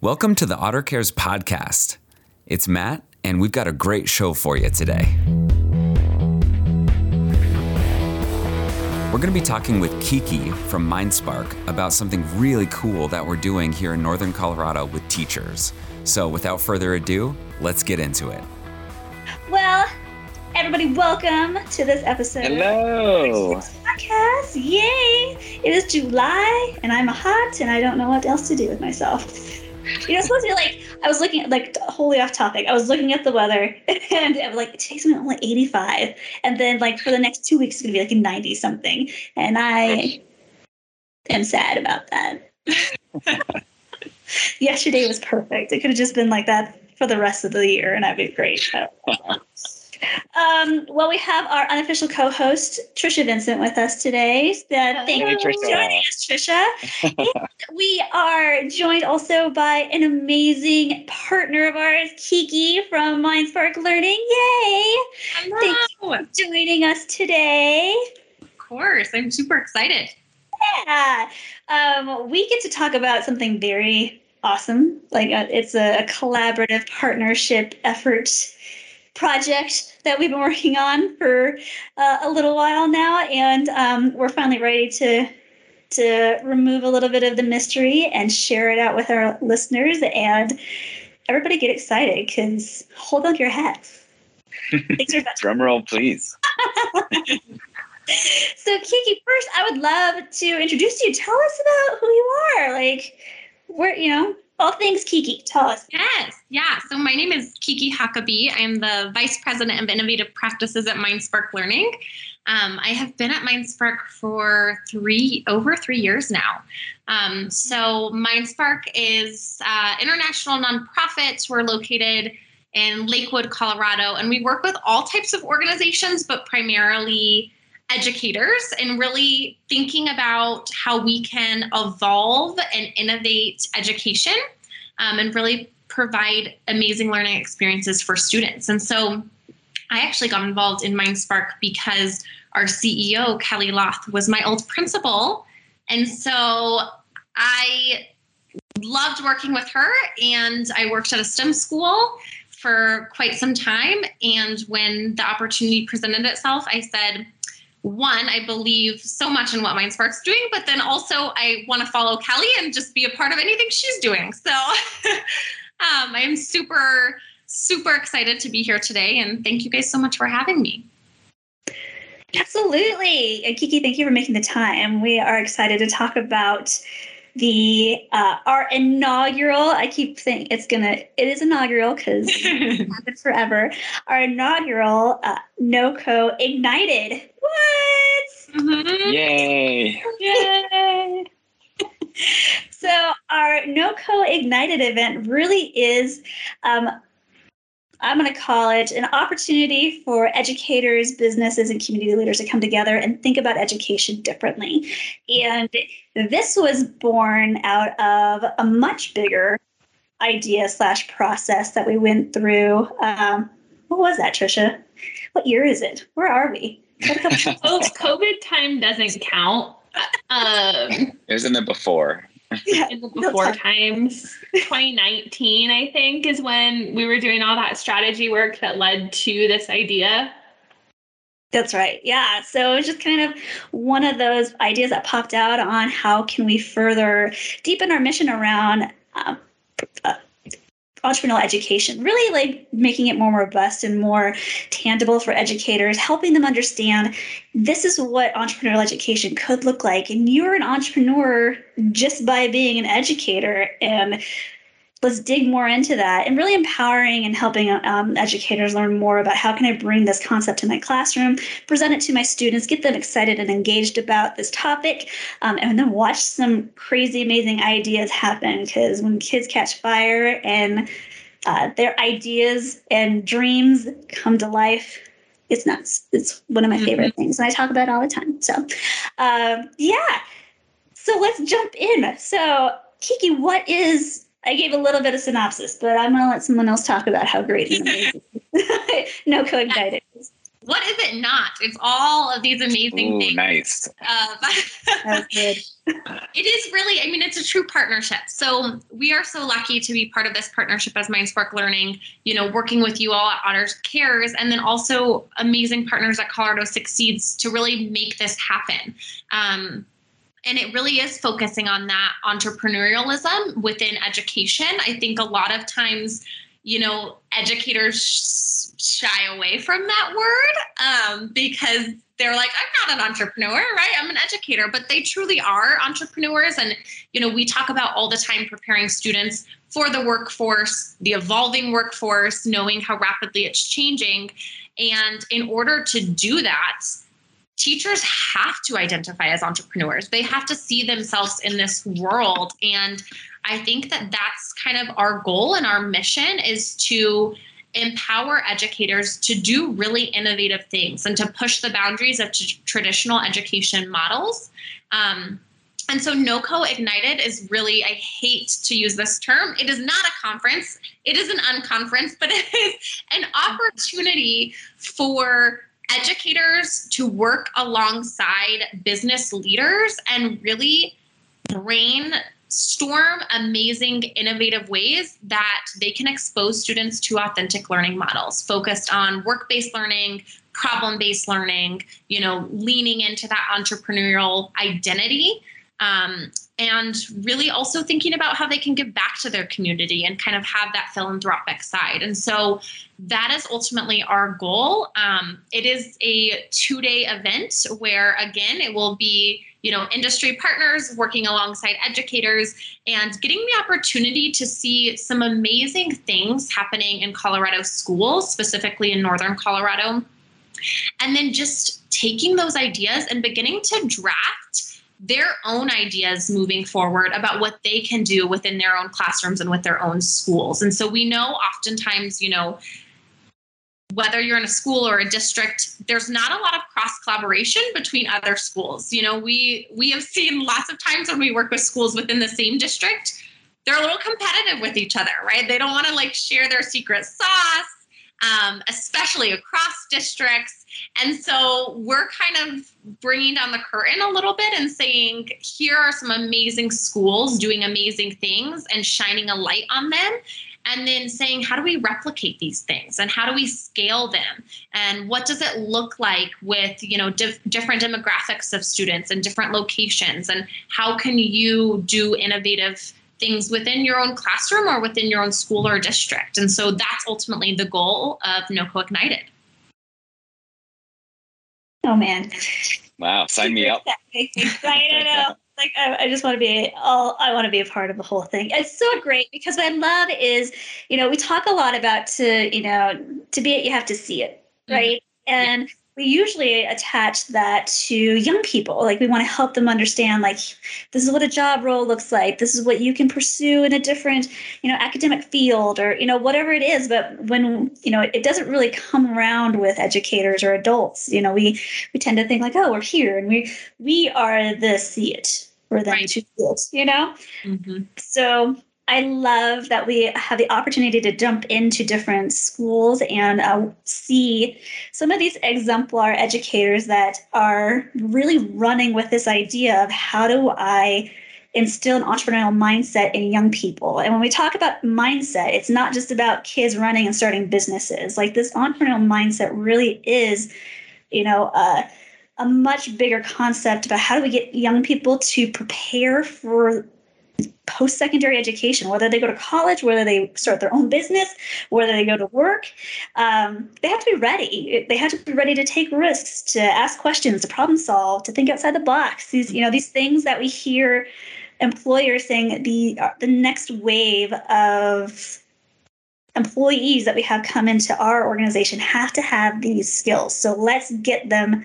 Welcome to the Otter Cares podcast. It's Matt, and we've got a great show for you today. We're going to be talking with Kiki from MindSpark about something really cool that we're doing here in Northern Colorado with teachers. So, without further ado, let's get into it. Well, everybody, welcome to this episode. Hello. Podcast. Yay! It is July, and I'm hot, and I don't know what else to do with myself. You know, supposed to be like I was looking at like wholly off topic. I was looking at the weather, and was like today's gonna be only 85, and then like for the next two weeks it's gonna be like 90 something, and I am sad about that. Yesterday was perfect. It could have just been like that for the rest of the year, and I'd be great. Um, well, we have our unofficial co-host Trisha Vincent with us today. Uh, thank Hey, you for joining us, Trisha. We are joined also by an amazing partner of ours, Kiki from MindSpark Learning. Yay! Hello. for Joining us today. Of course, I'm super excited. Yeah. Um, we get to talk about something very awesome. Like uh, it's a, a collaborative partnership effort project that we've been working on for uh, a little while now, and um, we're finally ready to to remove a little bit of the mystery and share it out with our listeners. And everybody get excited because hold on to your hats. Things are about Drum roll, please. So, Kiki, first, I would love to introduce you. Tell us about who you are. Like, where, you know, all things Kiki. Tell us. Yes, yeah. So my name is Kiki Huckabee. I am the Vice President of Innovative Practices at MindSpark Learning. Um, I have been at MindSpark for three over three years now. Um, so MindSpark is uh, international nonprofit. We're located in Lakewood, Colorado, and we work with all types of organizations, but primarily educators and really thinking about how we can evolve and innovate education um, and really provide amazing learning experiences for students. And so I actually got involved in MindSpark because our CEO, Kelly Loth, was my old principal. And so I loved working with her and I worked at a STEM school for quite some time. And when the opportunity presented itself, I said, one, I believe so much in what MindSpark's doing, but then also I want to follow Kelly and just be a part of anything she's doing. So um, I'm super, super excited to be here today. And thank you guys so much for having me. Absolutely. And Kiki, thank you for making the time. We are excited to talk about the uh, our inaugural. I keep saying it's gonna. It is inaugural because it's happened forever. Our inaugural uh, NoCo Ignited. What? Mhm. Yay. Yay! so our NoCo Ignited event really is, um, I'm going to call it an opportunity for educators, businesses, and community leaders to come together and think about education differently. And this was born out of a much bigger idea slash process that we went through. Um, what was that, Trisha? What year is it? Where are we? What a couple- Well, COVID time doesn't count. Um, It was in the before. Yeah. in the No before time. times, 2019, I think, is when we were doing all that strategy work that led to this idea. That's right. Yeah. So it's just kind of one of those ideas that popped out on how can we further deepen our mission around um, uh, entrepreneurial education, really like making it more robust and more tangible for educators, helping them understand this is what entrepreneurial education could look like. And you're an entrepreneur just by being an educator. And let's dig more into that and really empowering and helping um, educators learn more about how can i bring this concept to my classroom present it to my students get them excited and engaged about this topic um, and then watch some crazy amazing ideas happen. Because when kids catch fire and uh, their ideas and dreams come to life it's nuts. It's one of my favorite things and i talk about it all the time. So um, yeah. So let's jump in. So kiki what is I gave a little bit of synopsis, but I'm going to let someone else talk about how great and amazing NoCo Ignited is. what is it not? It's all of these amazing Ooh, things. nice. That's good. it is really, I mean, it's a true partnership. So we are so lucky to be part of this partnership as MindSpark Learning, you know, working with you all at Otter Cares, and then also amazing partners at Colorado Succeeds to really make this happen. Um, and it really is focusing on that entrepreneurialism within education. I think a lot of times, you know, educators shy away from that word um, because they're like, I'm not an entrepreneur, right? I'm an educator, but they truly are entrepreneurs. And, you know, we talk about all the time preparing students for the workforce, the evolving workforce, knowing how rapidly it's changing. And in order to do that, teachers have to identify as entrepreneurs. They have to see themselves in this world. And I think that that's kind of our goal and our mission is to empower educators to do really innovative things and to push the boundaries of t- traditional education models. Um, and so NOCO Ignited is really, I hate to use this term, it is not a conference, it is an unconference, but it is an opportunity for educators to work alongside business leaders and really brainstorm amazing innovative ways that they can expose students to authentic learning models focused on work-based learning problem-based learning you know leaning into that entrepreneurial identity. Um, and really also thinking about how they can give back to their community and kind of have that philanthropic side. And so that is ultimately our goal. Um, it is a two day event where, again, it will be you know industry partners working alongside educators and getting the opportunity to see some amazing things happening in colorado schools specifically in northern colorado and then just taking those ideas and beginning to draft their own ideas moving forward about what they can do within their own classrooms and with their own schools. And so we know oftentimes, you know, whether you're in a school or a district there's not a lot of cross collaboration between other schools. You know we we have seen lots of times when we work with schools within the same district they're a little competitive with each other right? They don't want to like share their secret sauce um, especially across districts and so we're kind of bringing down the curtain a little bit and saying, here are some amazing schools doing amazing things and shining a light on them. And then saying, how do we replicate these things and how do we scale them? And what does it look like with, you know, dif- different demographics of students and different locations? And how can you do innovative things within your own classroom or within your own school or district? And so that's ultimately the goal of NOCO Ignited. Oh man. Wow, sign me up. I know. Like I, I just want to be all I want to be a part of the whole thing. It's so great because what I love is, you know, we talk a lot about to, you know, to be it you have to see it, right? Mm-hmm. And yeah we usually attach that to young people. Like we want to help them understand, like, this is what a job role looks like. This is what you can pursue in a different, you know, academic field or, you know, whatever it is. But when, you know, it doesn't really come around with educators or adults, you know, we, we tend to think like, oh, we're here and we, we are the see it for them right. to see it, you know? Mm-hmm. So I love that we have the opportunity to jump into different schools and uh, see some of these exemplar educators that are really running with this idea of how do I instill an entrepreneurial mindset in young people. And when we talk about mindset, it's not just about kids running and starting businesses. Like this entrepreneurial mindset really is, you know, uh, a much bigger concept about how do we get young people to prepare for post secondary education, whether they go to college, whether they start their own business, whether they go to work. Um, they have to be ready. They have to be ready to take risks, to ask questions, to problem solve, to think outside the box. These, you know, these things that we hear employers saying the uh, the next wave of employees that we have come into our organization have to have these skills. So let's get them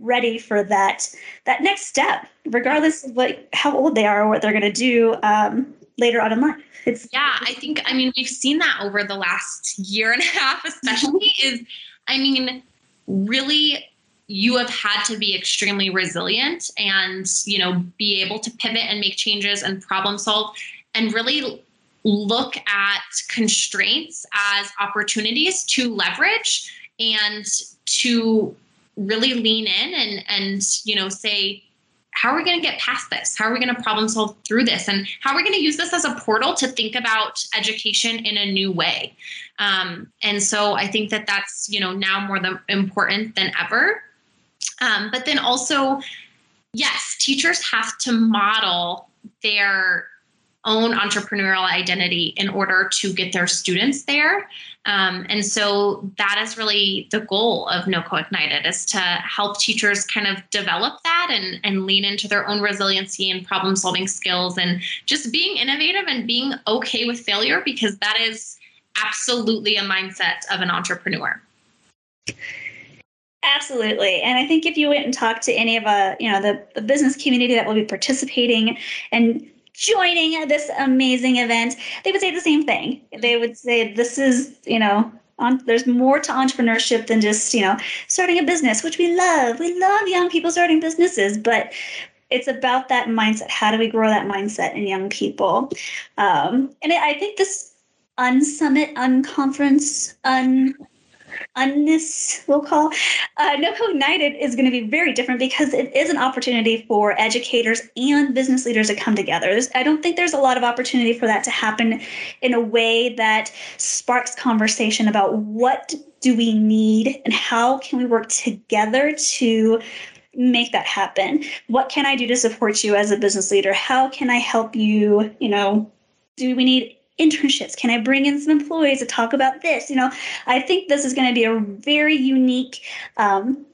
ready for that that next step, regardless of what how old they are or what they're going to do um, later on in life. It's yeah, I think I mean we've seen that over the last year and a half, especially is I mean really you have had to be extremely resilient and you know be able to pivot and make changes and problem solve and really look at constraints as opportunities to leverage and to really lean in and and you know say how are we going to get past this? How are we going to problem solve through this? And how are we going to use this as a portal to think about education in a new way? Um, and so i think that that's you know now more than important than ever. Um, but then also yes teachers have to model their own entrepreneurial identity in order to get their students there. Um, and so that is really the goal of NoCo Ignited is to help teachers kind of develop that and, and lean into their own resiliency and problem solving skills and just being innovative and being okay with failure because that is absolutely a mindset of an entrepreneur. Absolutely. And I think if you went and talked to any of a, uh, you know, the, the business community that will be participating and joining this amazing event, they would say the same thing. They would say, this is, you know, on, there's more to entrepreneurship than just, you know, starting a business, which we love. We love young people starting businesses, but it's about that mindset. How do we grow that mindset in young people? Um, and I think this unsummit, unconference, un unness we'll call uh, NoCo Ignited is going to be very different because it is an opportunity for educators and business leaders to come together. There's, I don't think there's a lot of opportunity for that to happen in a way that sparks conversation about what do we need and how can we work together to make that happen what can i do to support you as a business leader how can i help you you know do we need internships? Can I bring in some employees to talk about this? You know, I think this is going to be a very unique um,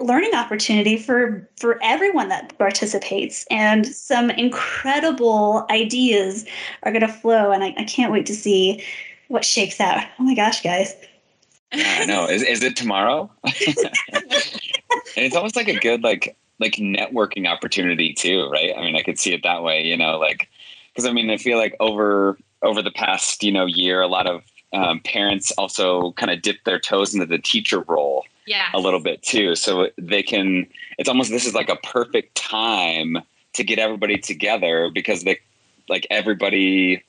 learning opportunity for for everyone that participates. And some incredible ideas are going to flow and I, I, can't wait to see what shakes out. Oh my gosh guys. I know. Is, is it tomorrow? And it's almost like a good like like networking opportunity too right? I mean i could see it that way you know like because i mean i feel like over over the past you know year, a lot of um, parents also kind of dip their toes into the teacher role yeah. a little bit too. So they can. It's almost this is like a perfect time to get everybody together because they like everybody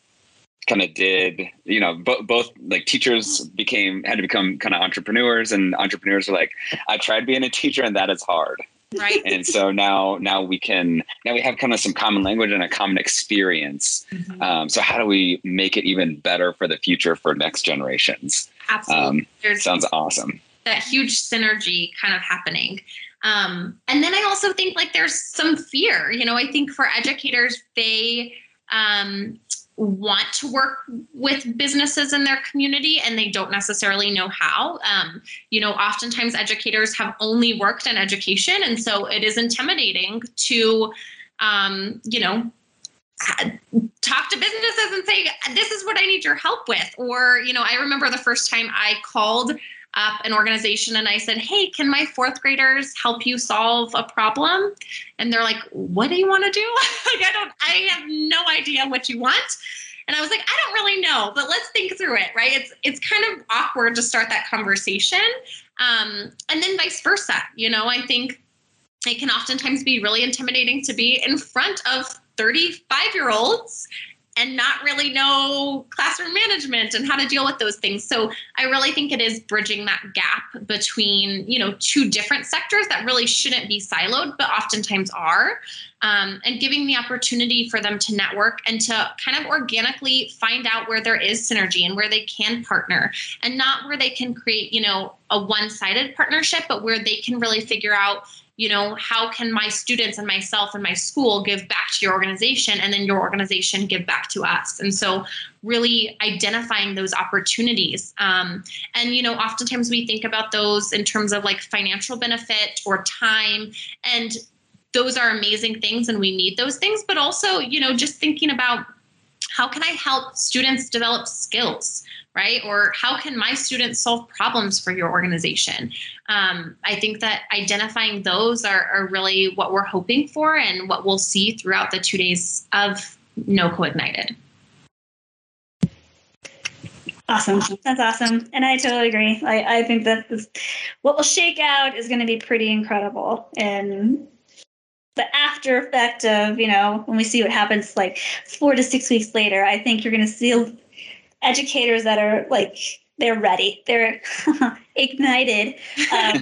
kind of did you know bo- both like teachers became had to become kind of entrepreneurs and entrepreneurs are like i tried being a teacher and that is hard right. And so now now we can now we have kind of some common language and a common experience. Mm-hmm. um, so how do we make it even better for the future for next generations? Absolutely. Um, sounds awesome. that huge synergy kind of happening. Um, and then i also think like there's some fear you know i think for educators they um, want to work with businesses in their community and they don't necessarily know how. Um, you know, oftentimes educators have only worked in education, and so it is intimidating to, um, you know, talk to businesses and say, "This is what I need your help with." Or, you know, I remember the first time I called up an organization and I said, Hey, can my fourth graders help you solve a problem? And they're like, What do you want to do? like, I don't, I have no idea what you want. And I was like, I don't really know, but let's think through it, right? It's it's kind of awkward to start that conversation. Um, and then vice versa. You know, I think it can oftentimes be really intimidating to be in front of 35 year olds and not really know classroom management and how to deal with those things. So I really think it is bridging that gap between, you know, two different sectors that really shouldn't be siloed, but oftentimes are, um, and giving the opportunity for them to network and to kind of organically find out where there is synergy and where they can partner and not where they can create, you know, a one-sided partnership, but where they can really figure out you know how can my students and myself and my school give back to your organization and then your organization give back to us? And so really identifying those opportunities um, and you know oftentimes we think about those in terms of like financial benefit or time and those are amazing things and we need those things but also you know just thinking about how can i help students develop skills right? Or how can my students solve problems for your organization? Um, I think that identifying those are, are, really what we're hoping for and what we'll see throughout the two days of NoCo Ignited. Awesome. That's awesome. And I totally agree. I, I think that this, what will shake out is going to be pretty incredible. And the after effect of, you know, when we see what happens like four to six weeks later, I think you're going to see educators that are like they're ready. They're ignited um,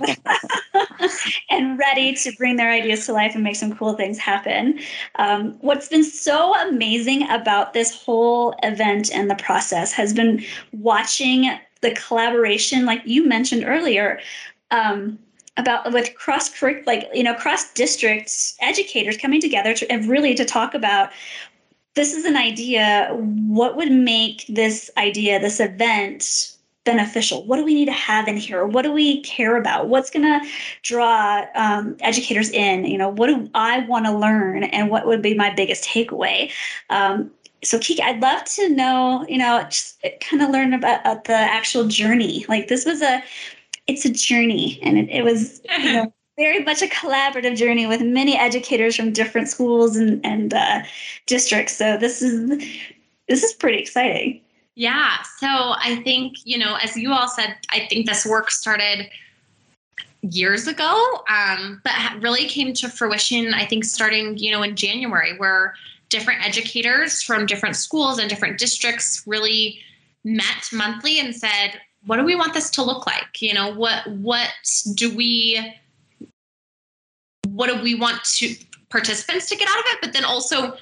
and ready to bring their ideas to life and make some cool things happen. Um, what's been so amazing about this whole event and the process has been watching the collaboration, like you mentioned earlier. Um, about with cross like you know cross districts educators coming together to and really to talk about this is an idea what would make this idea this event beneficial? What do we need to have in here? What do we care about? What's going to draw um, educators in? You know what do i want to learn? And what would be my biggest takeaway? Um, so Kiki, I'd love to know, you know, just kind of learn about uh, the actual journey. Like this was a it's a journey. And it, it was you know, very much a collaborative journey with many educators from different schools and, and uh, districts. So this is this is pretty exciting. Yeah. So i think you know as you all said i think this work started years ago um, but really came to fruition i think starting you know in january where different educators from different schools and different districts really met monthly and said what do we want this to look like? You know what what do we what do we want to participants to get out of it but then also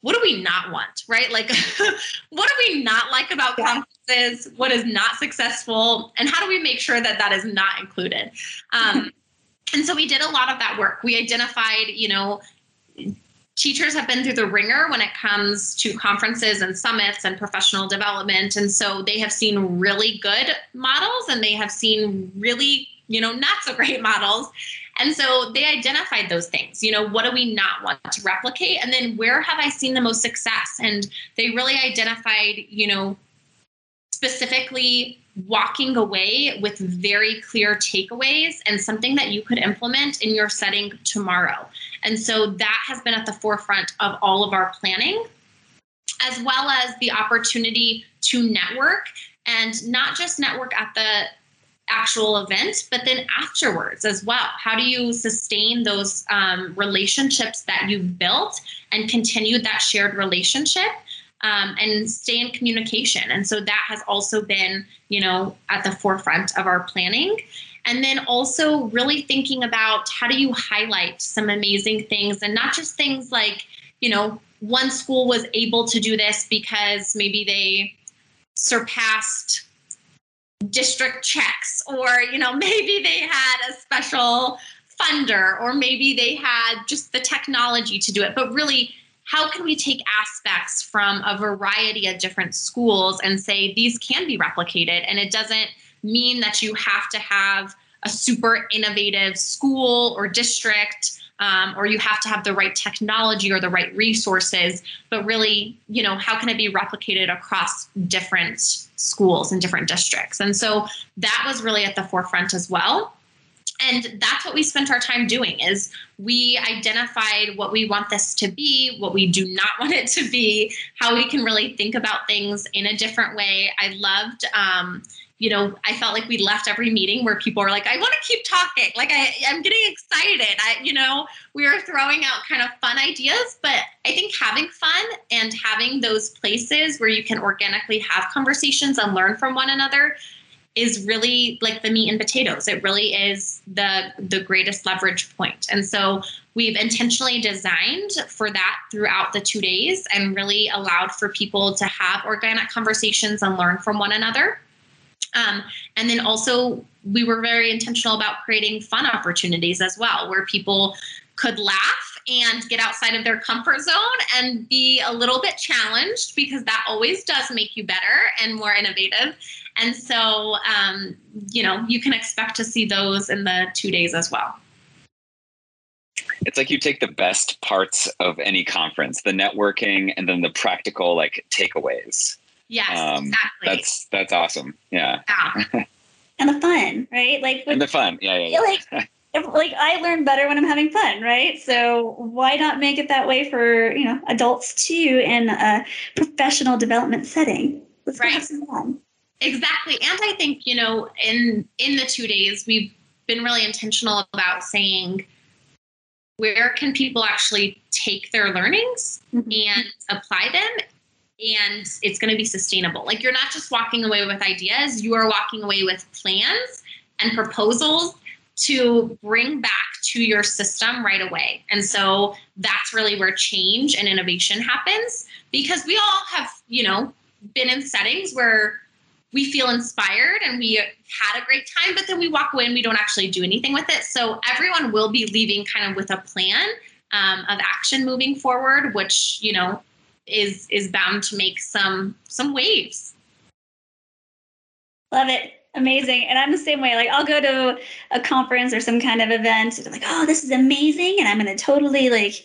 what do we not want right? Like what do we not like about yeah. conferences what is not successful? And how do we make sure that that is not included? Um, and so we did a lot of that work. We identified you know teachers have been through the ringer when it comes to conferences and summits and professional development. And so they have seen really good models and they have seen really you know not so great models. And so they identified those things you know what do we not want to replicate? And then where have i seen the most success? And they really identified you know specifically walking away with very clear takeaways and something that you could implement in your setting tomorrow. And so that has been at the forefront of all of our planning, as well as the opportunity to network and not just network at the actual event, but then afterwards as well. How do you sustain those um, relationships that you've built and continue that shared relationship? um, and stay in communication. And so that has also been, you know, at the forefront of our planning. And then also really thinking about how do you highlight some amazing things and not just things like, you know, one school was able to do this because maybe they surpassed district checks or you know maybe they had a special funder or maybe they had just the technology to do it. But really how can we take aspects from a variety of different schools and say these can be replicated and it doesn't mean that you have to have a super innovative school or district um, or you have to have the right technology or the right resources. But really you know how can it be replicated across different schools and different districts? And so that was really at the forefront as well. And that's what we spent our time doing is we identified what we want this to be what we do not want it to be how we can really think about things in a different way. I loved um, you know i felt like we left every meeting where people were like i want to keep talking like I, i'm getting excited i you know we were throwing out kind of fun ideas but i think having fun and having those places where you can organically have conversations and learn from one another is really like the meat and potatoes. It really is the the greatest leverage point. And so we've intentionally designed for that throughout the two days and really allowed for people to have organic conversations and learn from one another. Um, and then also we were very intentional about creating fun opportunities as well, where people could laugh and get outside of their comfort zone and be a little bit challenged because that always does make you better and more innovative. And so, um, you know, you can expect to see those in the two days as well. It's like you take the best parts of any conference, the networking and then the practical like takeaways. Yes, um, exactly. That's that's awesome. Yeah. yeah. and the fun, right? Like and the fun. Yeah, yeah. yeah. Like like I learn better when I'm having fun, right? So why not make it that way for you know adults too in a professional development setting? Let's right. have some fun. Exactly, and I think you know in in the two days we've been really intentional about saying where can people actually take their learnings mm-hmm. and apply them and it's going to be sustainable. Like you're not just walking away with ideas, you are walking away with plans and proposals to bring back to your system right away. And so that's really where change and innovation happens because we all have, you know, been in settings where we feel inspired and we had a great time, but then we walk away and we don't actually do anything with it. So everyone will be leaving kind of with a plan um, of action moving forward, which, you know, is is bound to make some some waves. Love it. Amazing. And I'm the same way. Like I'll go to a conference or some kind of event and I'm like, oh, this is amazing. And I'm gonna totally like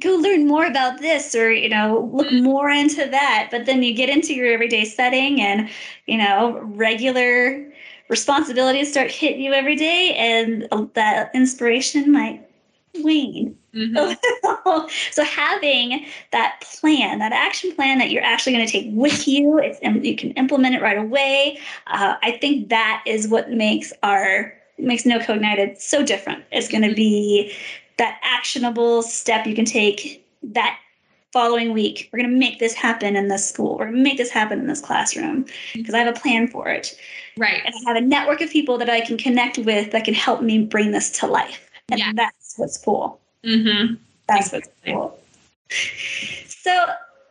go learn more about this or, you know, look mm-hmm. more into that. But then you get into your everyday setting and, you know, regular responsibilities start hitting you every day and that inspiration might wane. Mm-hmm. so having that plan, that action plan that you're actually going to take with you, it's, you can implement it right away. Uh, I think that is what makes our makes NoCo Ignited so different. It's going to be that actionable step you can take that following week. We're going to make this happen in this school. We're going to make this happen in this classroom because I have a plan for it. Right. And I have a network of people that I can connect with that can help me bring this to life. And yeah. that's what's cool. Mm-hmm. That's what's cool. So,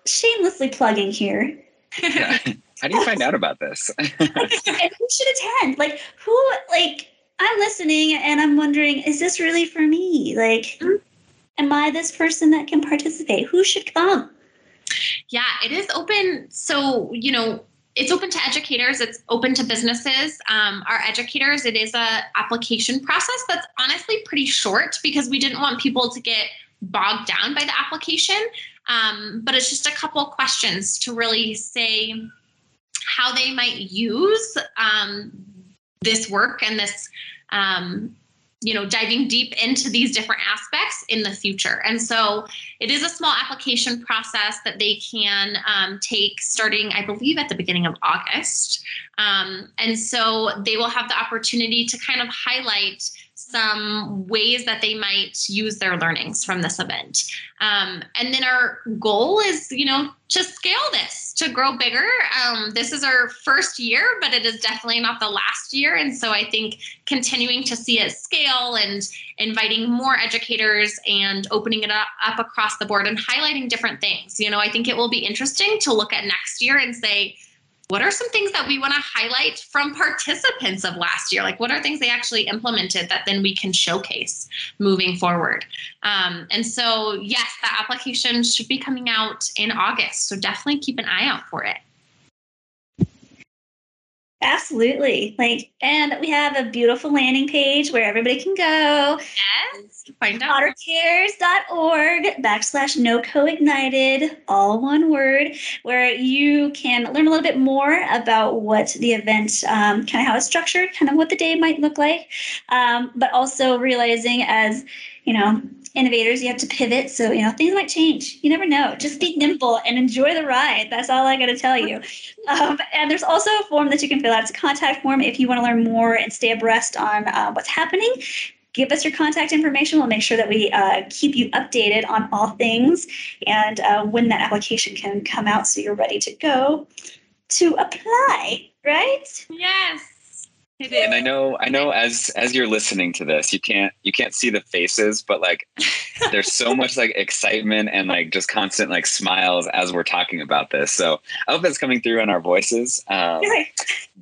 shamelessly plugging here. Yeah. How do you find out about this? and who should attend? Like, who, like, I'm listening and I'm wondering, is this really for me? Like, mm-hmm. am I this person that can participate? Who should come? Yeah, it is open. So, you know, it's open to educators it's open to businesses. Um, our educators it is a application process that's honestly pretty short because we didn't want people to get bogged down by the application. Um, but it's just a couple questions to really say how they might use um, this work and this um, you know diving deep into these different aspects in the future. And so it is a small application process that they can um, take starting i believe at the beginning of august. Um, and so they will have the opportunity to kind of highlight some ways that they might use their learnings from this event. Um, and then our goal is, you know, to scale this, to grow bigger. Um, this is our first year, but it is definitely not the last year. And so I think continuing to see it scale and inviting more educators and opening it up, up across the board and highlighting different things. You know, I think it will be interesting to look at next year and say, what are some things that we want to highlight from participants of last year? Like, what are things they actually implemented that then we can showcase moving forward? Um, and so, yes, the application should be coming out in August. So, definitely keep an eye out for it. Absolutely. Like, and we have a beautiful landing page where everybody can go. Yes. Find out. Ottercares.org backslash no co-ignited, all one word, where you can learn a little bit more about what the event, um, kind of how it's structured, kind of what the day might look like, um, but also realizing as, you know, innovators, you have to pivot. So, you know, things might change. You never know. Just be nimble and enjoy the ride. That's all I got to tell you. Um, and there's also a form that you can fill out. It's a contact form if you want to learn more and stay abreast on uh, what's happening. Give us your contact information. We'll make sure that we uh, keep you updated on all things and uh, when that application can come out so you're ready to go to apply, right? Yes. And I know, I know, as as you're listening to this, you can't you can't see the faces, but like, there's so much like excitement and like just constant like smiles as we're talking about this. So I hope that's coming through in our voices. Um,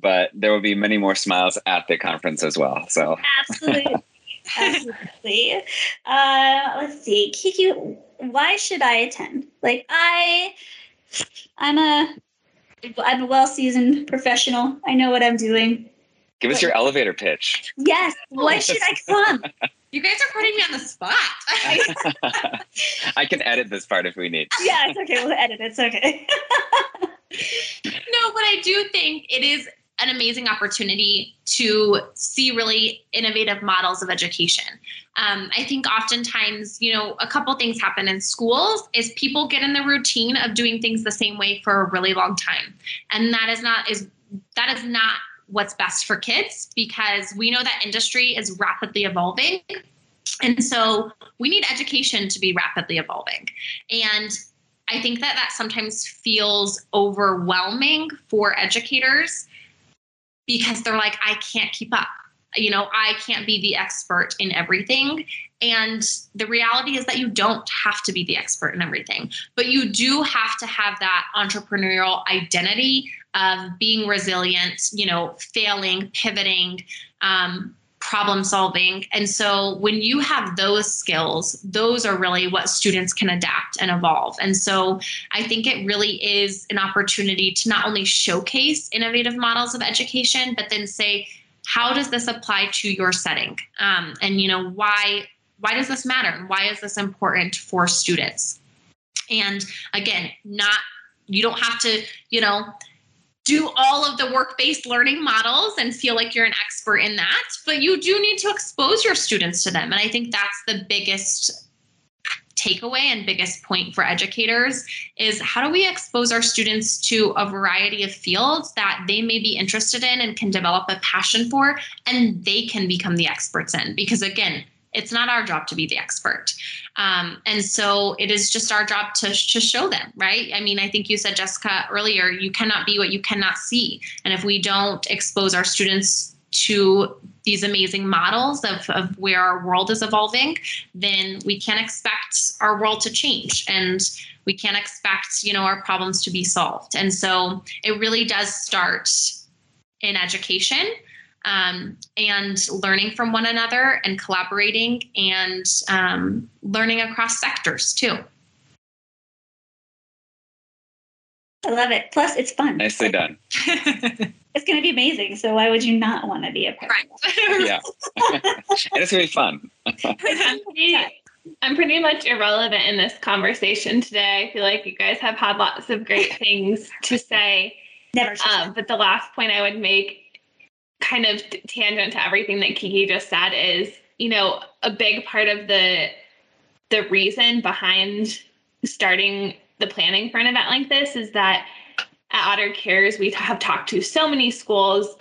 but there will be many more smiles at the conference as well. So absolutely, absolutely. Uh, let's see, Kiki, why should I attend? Like I, I'm a I'm a well seasoned professional. I know what I'm doing. Give us your elevator pitch. Yes. Why should I come? You guys are putting me on the spot. I can edit this part if we need. Yeah, it's okay. We'll edit. It's okay. no, but I do think it is an amazing opportunity to see really innovative models of education. Um, I think oftentimes, you know, a couple things happen in schools is people get in the routine of doing things the same way for a really long time, and that is not is that is not what's best for kids because we know that industry is rapidly evolving. And so we need education to be rapidly evolving. And I think that that sometimes feels overwhelming for educators because they're like, I can't keep up. You know, I can't be the expert in everything. And the reality is that you don't have to be the expert in everything, but you do have to have that entrepreneurial identity of being resilient, you know, failing, pivoting, um, problem solving. And so when you have those skills, those are really what students can adapt and evolve. And so I think it really is an opportunity to not only showcase innovative models of education, but then say, how does this apply to your setting? Um, and you know, why why does this matter? And Why is this important for students? And again, not you don't have to, you know, do all of the work based learning models and feel like you're an expert in that, but you do need to expose your students to them. And I think that's the biggest takeaway and biggest point for educators is how do we expose our students to a variety of fields that they may be interested in and can develop a passion for and they can become the experts in because again it's not our job to be the expert. Um, and so it is just our job to, to show them, right? I mean, I think you said, Jessica, earlier, you cannot be what you cannot see. And if we don't expose our students to these amazing models of, of where our world is evolving, then we can't expect our world to change. And we can't expect, you know, our problems to be solved. And so it really does start in education um, and learning from one another and collaborating and um, learning across sectors too. I love it. Plus, it's fun. Nicely done. it's going to be amazing. So why would you not want to be a part? Right. yeah, it's gonna be fun. I'm pretty, I'm pretty much irrelevant in this conversation today. I feel like you guys have had lots of great things to say. Never. Um, but the last point I would make kind of tangent to everything that Kiki just said is, you know, a big part of the the reason behind starting the planning for an event like this is that at Otter Cares we have talked to so many schools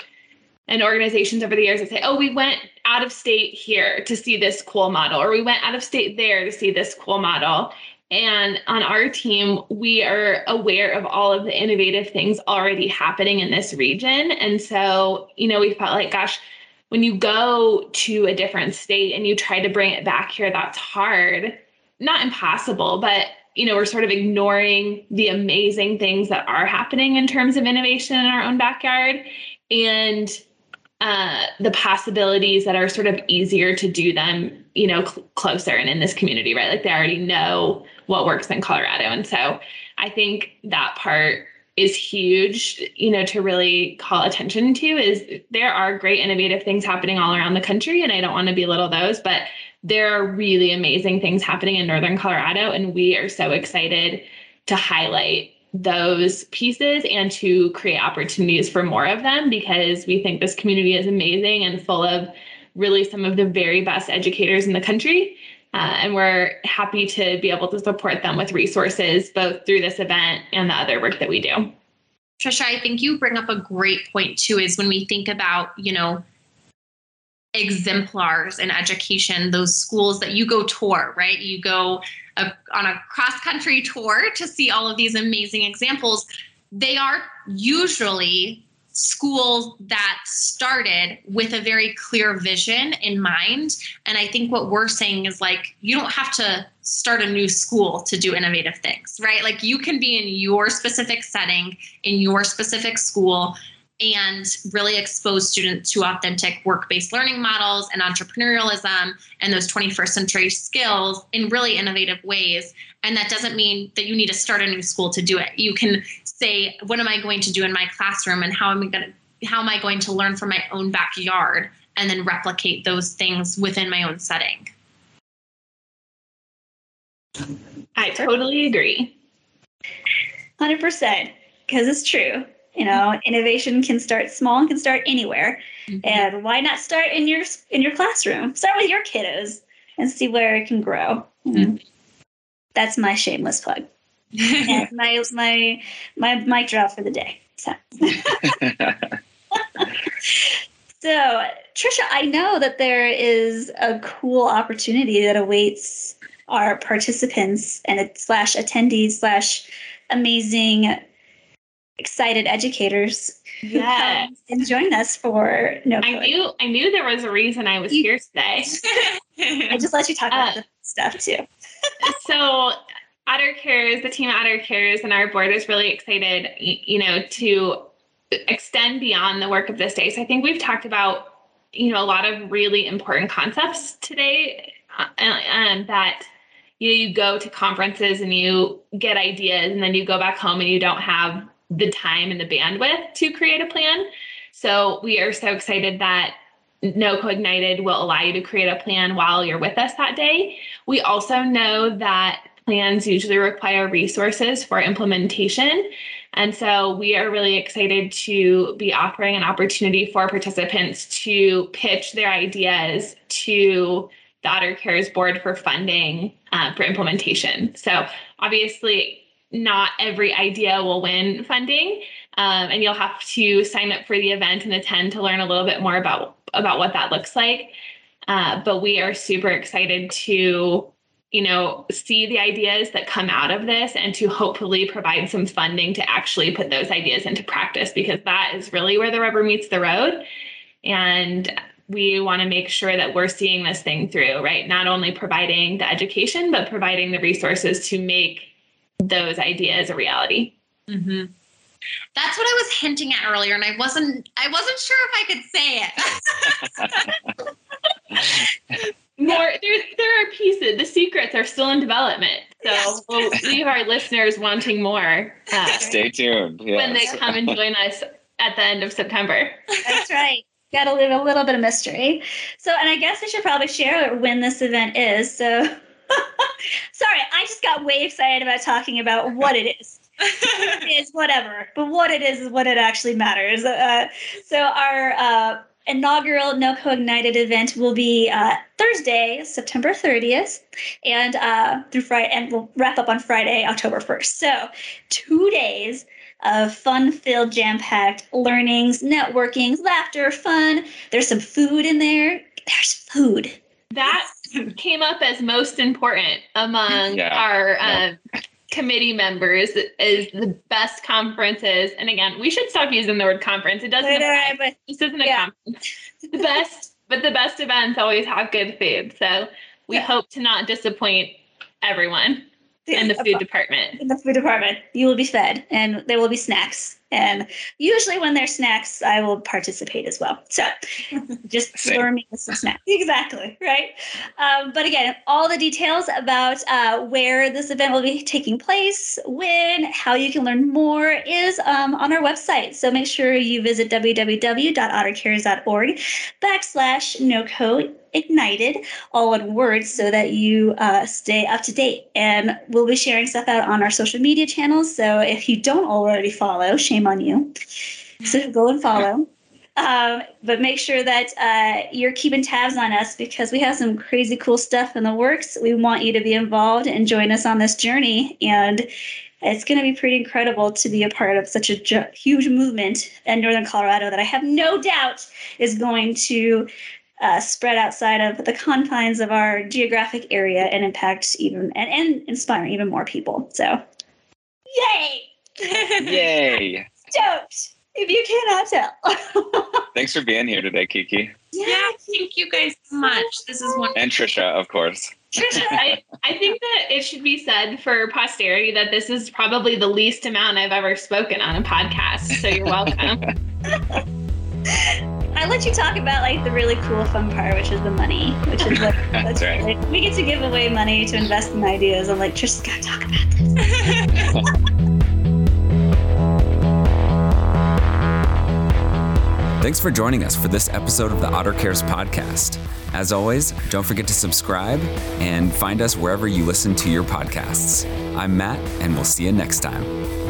and organizations over the years that say, "Oh, we went out of state here to see this cool model, or we went out of state there to see this cool model." And on our team, we are aware of all of the innovative things already happening in this region. And so, you know, we felt like, gosh, when you go to a different state and you try to bring it back here, that's hard. Not impossible, but you know, we're sort of ignoring the amazing things that are happening in terms of innovation in our own backyard and uh, the possibilities that are sort of easier to do them, you know, cl- closer and in this community, right? Like they already know what works in Colorado. And so I think that part is huge, you know, to really call attention to is there are great innovative things happening all around the country. And I don't want to belittle those, but there are really amazing things happening in Northern Colorado. And we are so excited to highlight those pieces and to create opportunities for more of them because we think this community is amazing and full of really some of the very best educators in the country. Uh, and we're happy to be able to support them with resources both through this event and the other work that we do. Trisha, I think you bring up a great point too, is when we think about, you know, exemplars in education, those schools that you go tour, right? You go a, on a cross country tour to see all of these amazing examples. They are usually schools that started with a very clear vision in mind. And I think what we're saying is like, you don't have to start a new school to do innovative things, right? Like, you can be in your specific setting, in your specific school, and really expose students to authentic work based learning models and entrepreneurialism and those 21st century skills in really innovative ways. And that doesn't mean that you need to start a new school to do it. You can say, what am I going to do in my classroom and how am I going to how am I going to learn from my own backyard and then replicate those things within my own setting? I totally agree. 100%, because it's true. You know, innovation can start small and can start anywhere. Mm-hmm. And why not start in your in your classroom? Start with your kiddos and see where it can grow. Mm-hmm. That's my shameless plug. and my my my mic drop for the day. So. so, Trisha, I know that there is a cool opportunity that awaits our participants and slash attendees slash amazing excited educators Yes. and join us for no I knew I knew there was a reason I was You- here today. I just let you talk about Uh, the stuff too. so Otter Cares, the team at Otter Cares and our board is really excited, you know, to extend beyond the work of this day. So I think we've talked about, you know, a lot of really important concepts today uh, and that you know, you go to conferences and you get ideas and then you go back home and you don't have the time and the bandwidth to create a plan. So we are so excited that NoCo Ignited will allow you to create a plan while you're with us that day. We also know that plans usually require resources for implementation. And so we are really excited to be offering an opportunity for participants to pitch their ideas to the Otter Cares Board for funding uh, for implementation. So obviously, not every idea will win funding, um, and you'll have to sign up for the event and attend to learn a little bit more about about what that looks like. Uh, but we are super excited to you know see the ideas that come out of this and to hopefully provide some funding to actually put those ideas into practice because that is really where the rubber meets the road and we want to make sure that we're seeing this thing through right not only providing the education but providing the resources to make those ideas a reality hmm That's what I was hinting at earlier, and I wasn't. I wasn't sure if I could say it. more there there are pieces the secrets are still in development so Yes. we'll leave our listeners wanting more uh, Stay tuned. when they come and join us at the end of september That's right. Got to leave a little bit of mystery. So, and I guess I should probably share when this event is. So, sorry, I just got way excited about talking about what it is. it is whatever, but what it is is what it actually matters. Uh, so, our uh, inaugural NoCo Ignited event will be uh, Thursday, September 30th, and uh, through Friday, and we'll wrap up on Friday, October 1st. So, two days of fun filled, jam packed learnings, networking, laughter, fun. There's some food in there. There's food. that came up as most important among Yeah. our Yeah. uh, committee members is the best conferences and again we should stop using the word conference it doesn't apply. But this isn't a Yeah. conference the best but the best events always have good food so we Yeah. hope to not disappoint everyone in the food department in the food department, you will be fed, and there will be snacks. And usually, when there's snacks, I will participate as well. So, just lure me with some snacks. Exactly right. Um, but again, all the details about uh, where this event will be taking place, when, how you can learn more is um, on our website. So make sure you visit www.ottercares.org backslash NoCo ignited all one word so that you uh, stay up to date. And we'll be sharing stuff out on our social media channels. So if you don't already follow shame on you. So go and follow. Um, but make sure that uh, you're keeping tabs on us because we have some crazy cool stuff in the works. We want you to be involved and join us on this journey. And it's going to be pretty incredible to be a part of such a ju- huge movement in northern colorado that i have no doubt is going to uh, spread outside of the confines of our geographic area and impact even and, and inspire even more people. So, yay! Yay! Stoked! If you cannot tell. Thanks for being here today, Kiki. yeah, thank you guys so much. This is wonderful. And Trisha, of course. Trisha, I, I think that it should be said for posterity that this is probably the least amount I've ever spoken on a podcast. So you're welcome. I let you talk about like the really cool fun part, which is the money, which is like That's right. like, we get to give away money to invest in ideas. I'm like, Trisha's gotta talk about this. Thanks for joining us for this episode of the Otter Cares podcast. As always, don't forget to subscribe and find us wherever you listen to your podcasts. I'm Matt, and we'll see you next time.